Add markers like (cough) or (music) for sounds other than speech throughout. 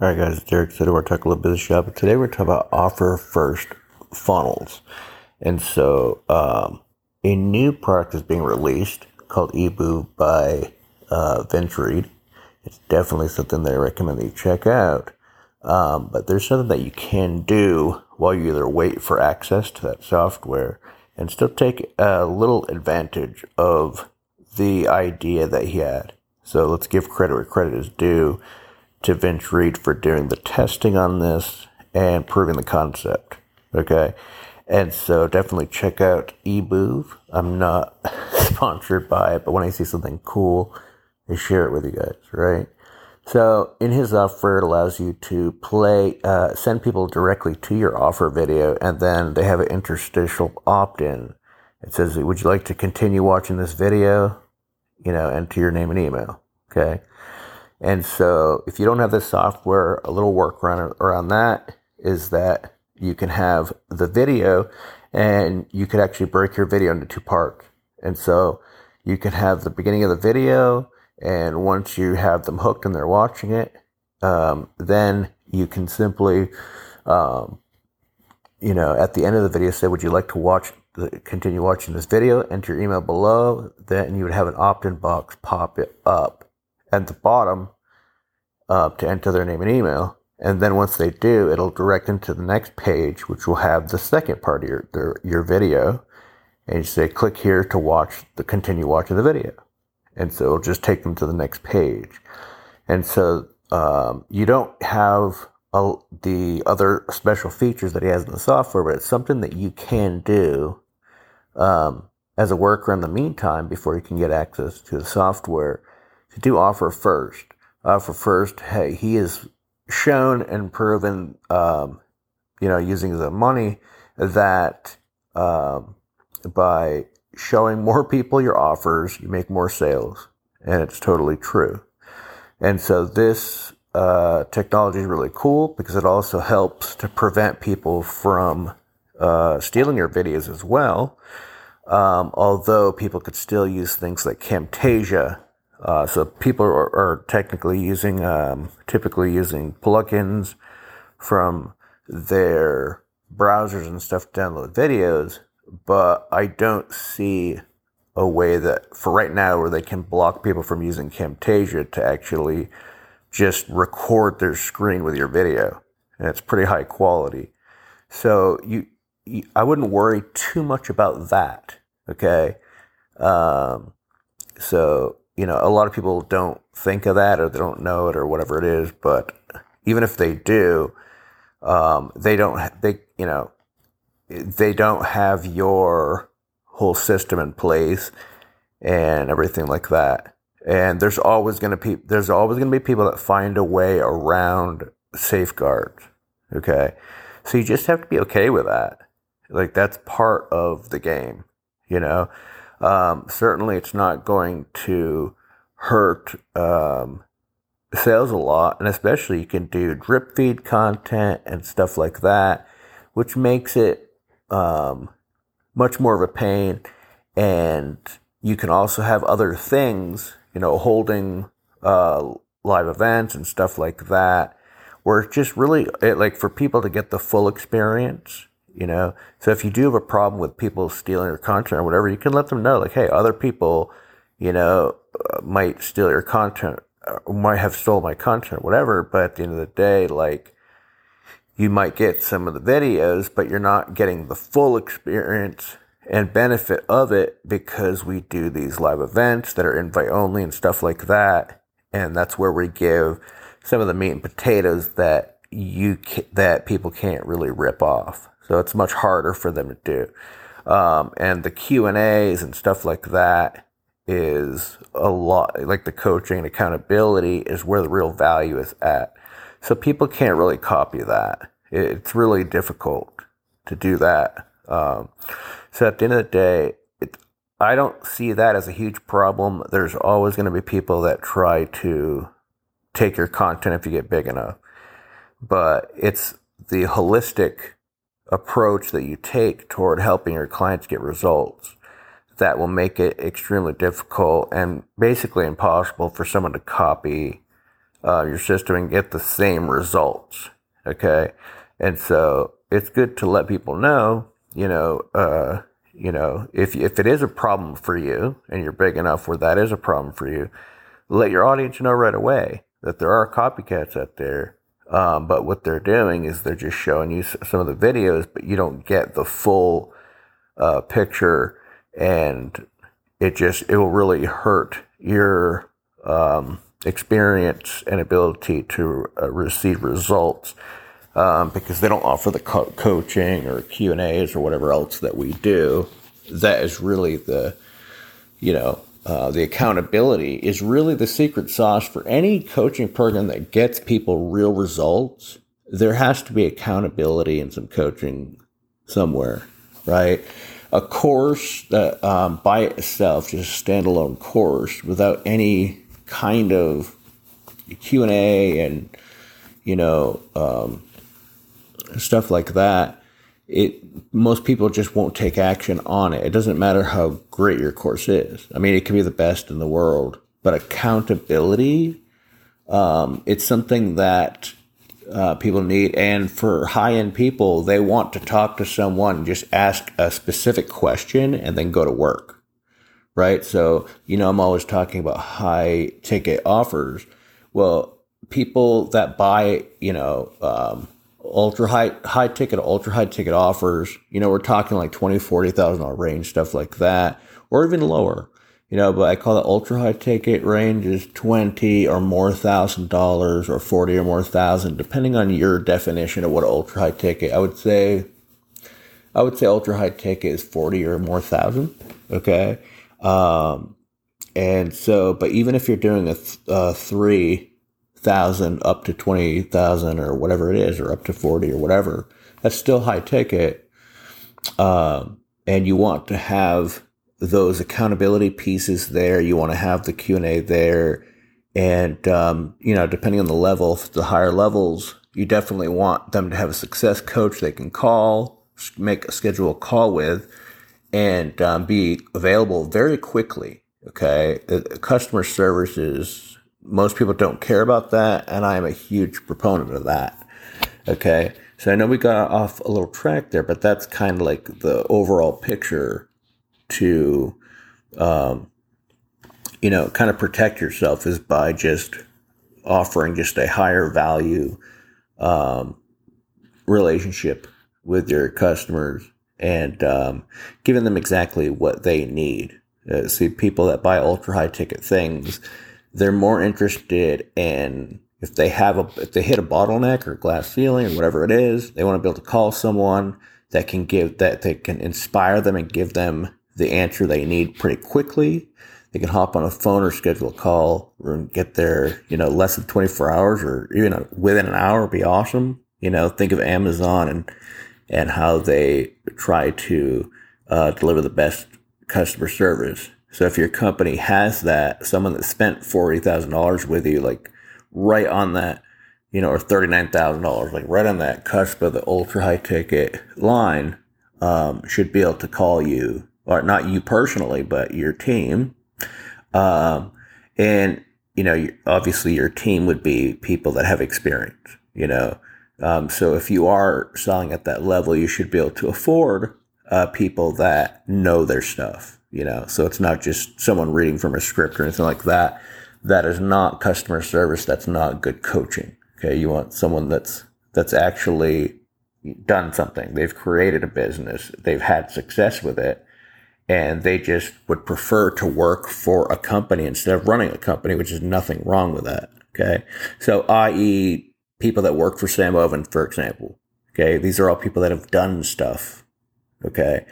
All right, guys, Derek said we're talking a little the shop. Today we're talking about offer first funnels. And so um, a new product is being released called eBoo by uh, Vince Reed. It's definitely something that I recommend that you check out. Um, but there's something that you can do while you either wait for access to that software and still take a little advantage of the idea that he had. So let's give credit where credit is due to Vince Reed for doing the testing on this and proving the concept. Okay. And so definitely check out eBoo. I'm not (laughs) sponsored by it, but when I see something cool, I share it with you guys, right? So in his offer, it allows you to play, uh, send people directly to your offer video, and then they have an interstitial opt-in. It says, "Would you like to continue watching this video?" You know, enter your name and email. Okay. And so if you don't have the software, a little workaround around that is that you can have the video and you could actually break your video into two parts. And so you can have the beginning of the video and once you have them hooked and they're watching it, um, then you can simply, um, you know, at the end of the video say, would you like to watch, the, continue watching this video? Enter your email below. Then you would have an opt-in box pop it up at the bottom uh, to enter their name and email. And then once they do, it'll direct them to the next page, which will have the second part of your, their, your video. And you say, click here to watch the continue watching the video. And so it'll just take them to the next page. And so um, you don't have a, the other special features that he has in the software, but it's something that you can do um, as a worker in the meantime before you can get access to the software to do offer first. Offer first, hey, he has shown and proven, um, you know, using the money that um, by showing more people your offers, you make more sales. And it's totally true. And so this uh, technology is really cool because it also helps to prevent people from uh, stealing your videos as well. Um, although people could still use things like Camtasia uh, so people are, are technically using, um, typically using plugins from their browsers and stuff to download videos, but I don't see a way that for right now where they can block people from using Camtasia to actually just record their screen with your video. And it's pretty high quality. So you, you I wouldn't worry too much about that. Okay. Um, so you know, a lot of people don't think of that or they don't know it or whatever it is. But even if they do, um, they don't, they, you know, they don't have your whole system in place and everything like that. And there's always going to be, there's always going to be people that find a way around safeguards. Okay. So you just have to be okay with that. Like that's part of the game, you know? Um, certainly, it's not going to hurt um, sales a lot, and especially you can do drip feed content and stuff like that, which makes it um, much more of a pain. And you can also have other things, you know, holding uh, live events and stuff like that, where it's just really it, like for people to get the full experience you know? So if you do have a problem with people stealing your content or whatever you can let them know like hey other people you know uh, might steal your content or might have stole my content whatever but at the end of the day like you might get some of the videos but you're not getting the full experience and benefit of it because we do these live events that are invite only and stuff like that. And that's where we give some of the meat and potatoes that you that people can't really rip off so it's much harder for them to do. Um, and the Q and A's and stuff like that is a lot like the coaching and accountability is where the real value is at. So people can't really copy that. It's really difficult to do that. Um, so at the end of the day, it, I don't see that as a huge problem. There's always going to be people that try to take your content if you get big enough. But it's the holistic approach that you take toward helping your clients get results that will make it extremely difficult and basically impossible for someone to copy uh, your system and get the same results. Okay. And so it's good to let people know, you know, uh, you know, if, if it is a problem for you and you're big enough where that is a problem for you, let your audience know right away that there are copycats out there. Um, but what they're doing is they're just showing you some of the videos, but you don't get the full uh, picture, and it just it will really hurt your um, experience and ability to uh, receive results um, because they don't offer the co- coaching or Q and A's or whatever else that we do. That is really the you know uh, the accountability is really the secret sauce for any coaching program that gets people real results. There has to be accountability and some coaching somewhere, right? A course that um, by itself, just a standalone course without any kind of Q and A and you know um, stuff like that it most people just won't take action on it. It doesn't matter how great your course is. I mean, it can be the best in the world, but accountability, um, it's something that uh, people need. And for high end people, they want to talk to someone, just ask a specific question, and then go to work. Right. So, you know, I'm always talking about high ticket offers. Well, people that buy, you know, um, ultra high high ticket ultra high ticket offers. You know we're talking like 20 40000 dollar range stuff like that or even lower. You know but i call that ultra high ticket range is 20 or more thousand dollars or 40 or more thousand depending on your definition of what ultra high ticket i would say i would say ultra high ticket is 40 or more thousand okay? Um and so but even if you're doing a, th- a three thousand up to twenty thousand or whatever it is, or up to forty or whatever. That's still high ticket, um, and you want to have those accountability pieces there. You want to have the Q and A there, and um, you know, depending on the level, the higher levels, you definitely want them to have a success coach they can call, make a schedule call with, and um, be available very quickly. Okay, customer service is most people don't care about that, and I am a huge proponent of that. Okay, so I know we got off a little track there, but that's kind of like the overall picture to, um, you know, kind of protect yourself is by just offering just a higher value um, relationship with your customers and um, giving them exactly what they need. Uh, see, people that buy ultra high ticket things they're more interested in if they have a if they hit a bottleneck or glass ceiling or whatever it is, they want to be able to call someone that can give that they can inspire them and give them the answer they need pretty quickly. They can hop on a phone or schedule a call and get there, you know, less than 24 hours or even within an hour would be awesome. You know, think of Amazon and, and how they try to uh, deliver the best customer service. So if your company has that, someone that spent forty thousand dollars with you, like right on that, you know, or thirty nine thousand dollars, like right on that cusp of the ultra high ticket line, um, should be able to call you, or not you personally, but your team, um, and you know, obviously your team would be people that have experience, you know. Um, so if you are selling at that level, you should be able to afford uh, people that know their stuff you know? So it's not just someone reading from a script or anything like that. That is not customer service. That's not good coaching okay? You want someone that's that's actually done something. They've created a business. They've had success with it. And they just would prefer to work for a company instead of running a company which is nothing wrong with that okay? So i.e people that work for Sam Ovens for example okay? These are all people that have done stuff okay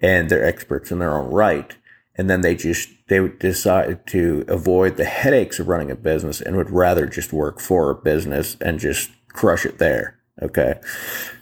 and they're experts in their own right. And then they just, they would decide to avoid the headaches of running a business and would rather just work for a business and just crush it there. Okay.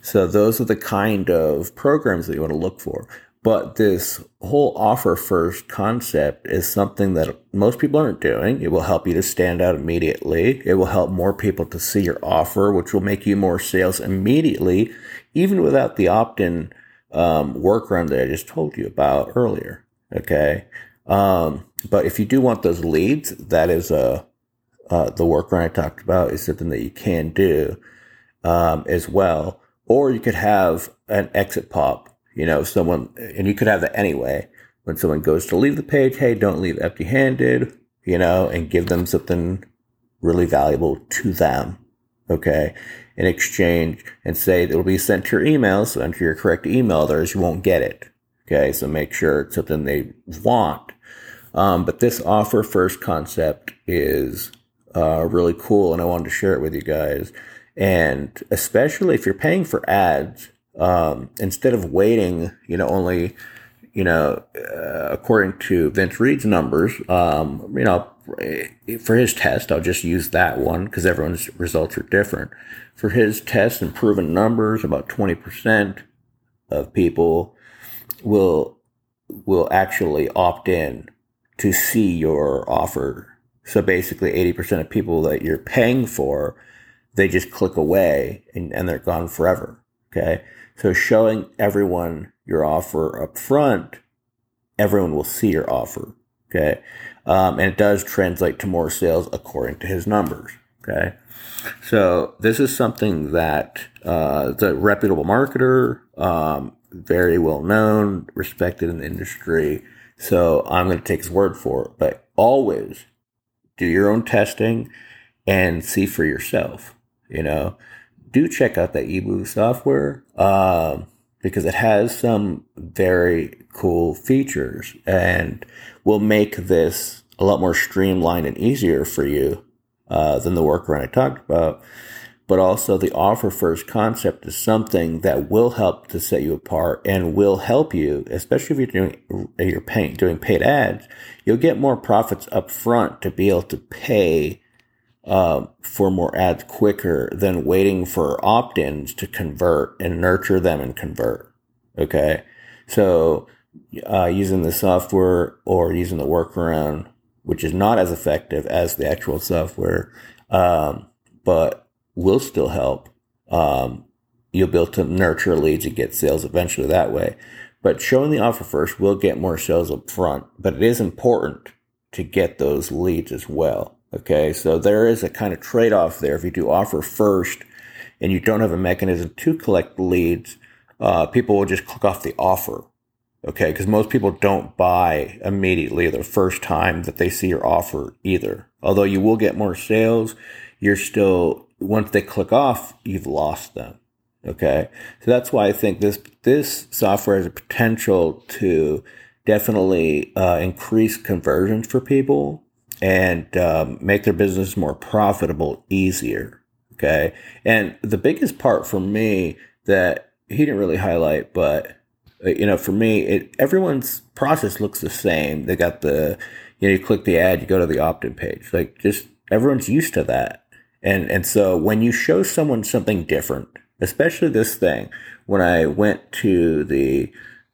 So those are the kind of programs that you want to look for. But this whole offer first concept is something that most people aren't doing. It will help you to stand out immediately. It will help more people to see your offer, which will make you more sales immediately, even without the opt in um, workaround that I just told you about earlier. Okay. Um, but if you do want those leads, that is a, uh, the workaround I talked about is something that you can do um, as well. Or you could have an exit pop, you know, someone, and you could have that anyway. When someone goes to leave the page, hey, don't leave empty handed, you know, and give them something really valuable to them. Okay. In exchange and say it'll be sent to your email. So enter your correct email, others you won't get it. Okay. So make sure it's something they want. Um, but this offer first concept is uh, really cool, and I wanted to share it with you guys. And especially if you're paying for ads, um, instead of waiting, you know, only, you know, uh, according to Vince Reed's numbers, um, you know, Eh, for his test, I'll just use that one because everyone's results are different. For his test and proven numbers, about 20% of people will will actually opt in to see your offer. So basically 80% of people that you're paying for, they just click away and, and they're gone forever. Okay. So showing everyone your offer up front, everyone will see your offer. Okay. Um, and it does translate to more sales according to his numbers. Okay. So this is something that uh, the reputable marketer, um, very well known, respected in the industry, so I'm going to take his word for it. But always do your own testing and see for yourself. You know, do check out that eBoo software uh, because it has some very cool features and will make this a lot more streamlined and easier for you uh, than the workaround I talked about but also the offer first concept is something that will help to set you apart and will help you, especially if you're doing you're paying doing paid ads. You'll get more profits up front to be able to pay uh, for more ads quicker than waiting for opt-ins to convert and nurture them and convert. Okay, so uh, using the software or using the workaround, which is not as effective as the actual software, um, but will still help. Um, you'll be able to nurture leads and get sales eventually that way. But showing the offer first will get more sales up front, but it is important to get those leads as well. Okay. So there is a kind of trade off there. If you do offer first and you don't have a mechanism to collect leads, uh, people will just click off the offer. Okay. Cause most people don't buy immediately the first time that they see your offer either. Although you will get more sales, you're still once they click off, you've lost them. Okay. So that's why I think this, this software has a potential to definitely uh, increase conversions for people and um, make their business more profitable easier. Okay. And the biggest part for me that he didn't really highlight, but uh, you know, for me, it, everyone's process looks the same. They got the, you know, you click the ad, you go to the opt-in page. Like just everyone's used to that. And, and so when you show someone something different, especially this thing, when I went to the,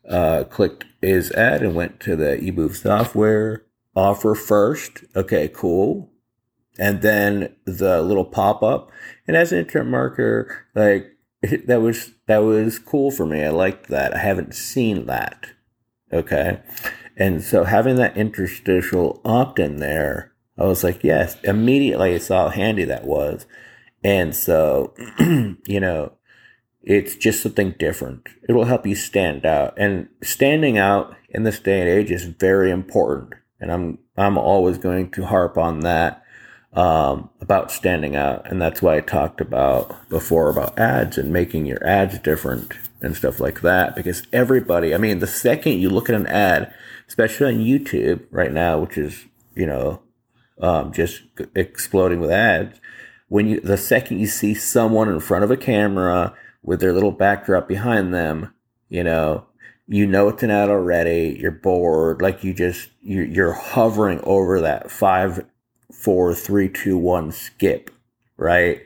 uh, clicked is ad and went to the eBoo software offer first. Okay, cool. And then the little pop up. And as an internet marketer, like (laughs) that was, that was cool for me. I liked that. I haven't seen that. Okay. And so having that interstitial opt in there I was like, yes, immediately I saw how handy that was. And so, (clears throat) you know, it's just something different. It'll help you stand out. And standing out in this day and age is very important. And I'm, I'm always going to harp on that, um, about standing out. And that's why I talked about before about ads and making your ads different and stuff like that. Because everybody, I mean, the second you look at an ad, especially on YouTube right now, which is, you know, um, just exploding with ads. When you, the second you see someone in front of a camera with their little backdrop behind them, you know, you know it's an ad already. You're bored. Like you just, you're, hovering over that five, four, three, two, one skip, right?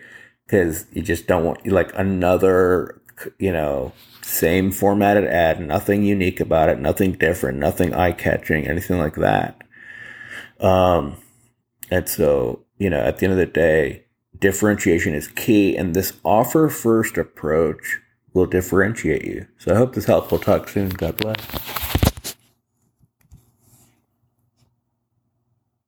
Because you just don't want like another, you know, same formatted ad, nothing unique about it, nothing different, nothing eye catching, anything like that. Um, and so, you know, at the end of the day, differentiation is key. And this offer first approach will differentiate you. So I hope this helps. We'll talk soon. God bless.